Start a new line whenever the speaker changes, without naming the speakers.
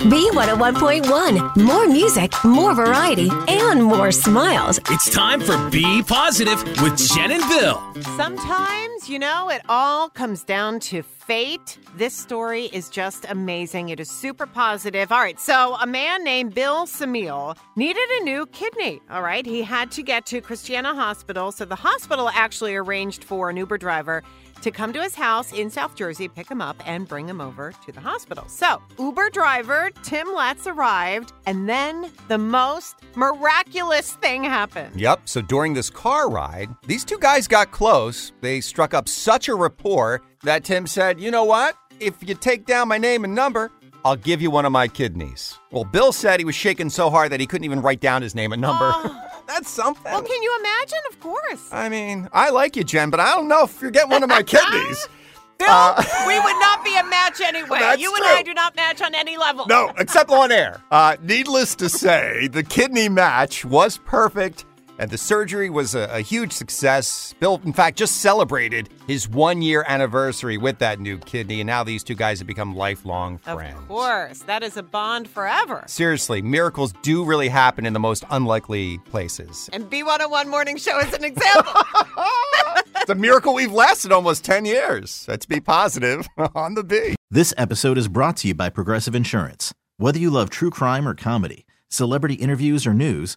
B101.1. More music, more variety, and more smiles.
It's time for Be Positive with Jen and Bill.
Sometimes, you know, it all comes down to fate. This story is just amazing. It is super positive. All right, so a man named Bill Sumiel needed a new kidney. All right, he had to get to Christiana Hospital. So the hospital actually arranged for an Uber driver to come to his house in South Jersey, pick him up, and bring him over to the hospital. So, Uber driver Tim Letts arrived, and then the most miraculous thing happened.
Yep. So during this car ride, these two guys got close. They struck up such a rapport that Tim said, You know what? If you take down my name and number, I'll give you one of my kidneys. Well, Bill said he was shaking so hard that he couldn't even write down his name and number. Oh. That's something.
Well, can you imagine? Of course.
I mean, I like you, Jen, but I don't know if you're getting one of my kidneys.
Bill, we would not be a match anyway. You and
true.
I do not match on any level.
No, except on air. Uh, needless to say, the kidney match was perfect, and the surgery was a, a huge success. Bill, in fact, just celebrated his one year anniversary with that new kidney, and now these two guys have become lifelong friends.
Of course. That is a bond forever.
Seriously, miracles do really happen in the most unlikely places.
And B101 Morning Show is an example.
It's a miracle we've lasted almost 10 years. Let's be positive on the B.
This episode is brought to you by Progressive Insurance. Whether you love true crime or comedy, celebrity interviews or news,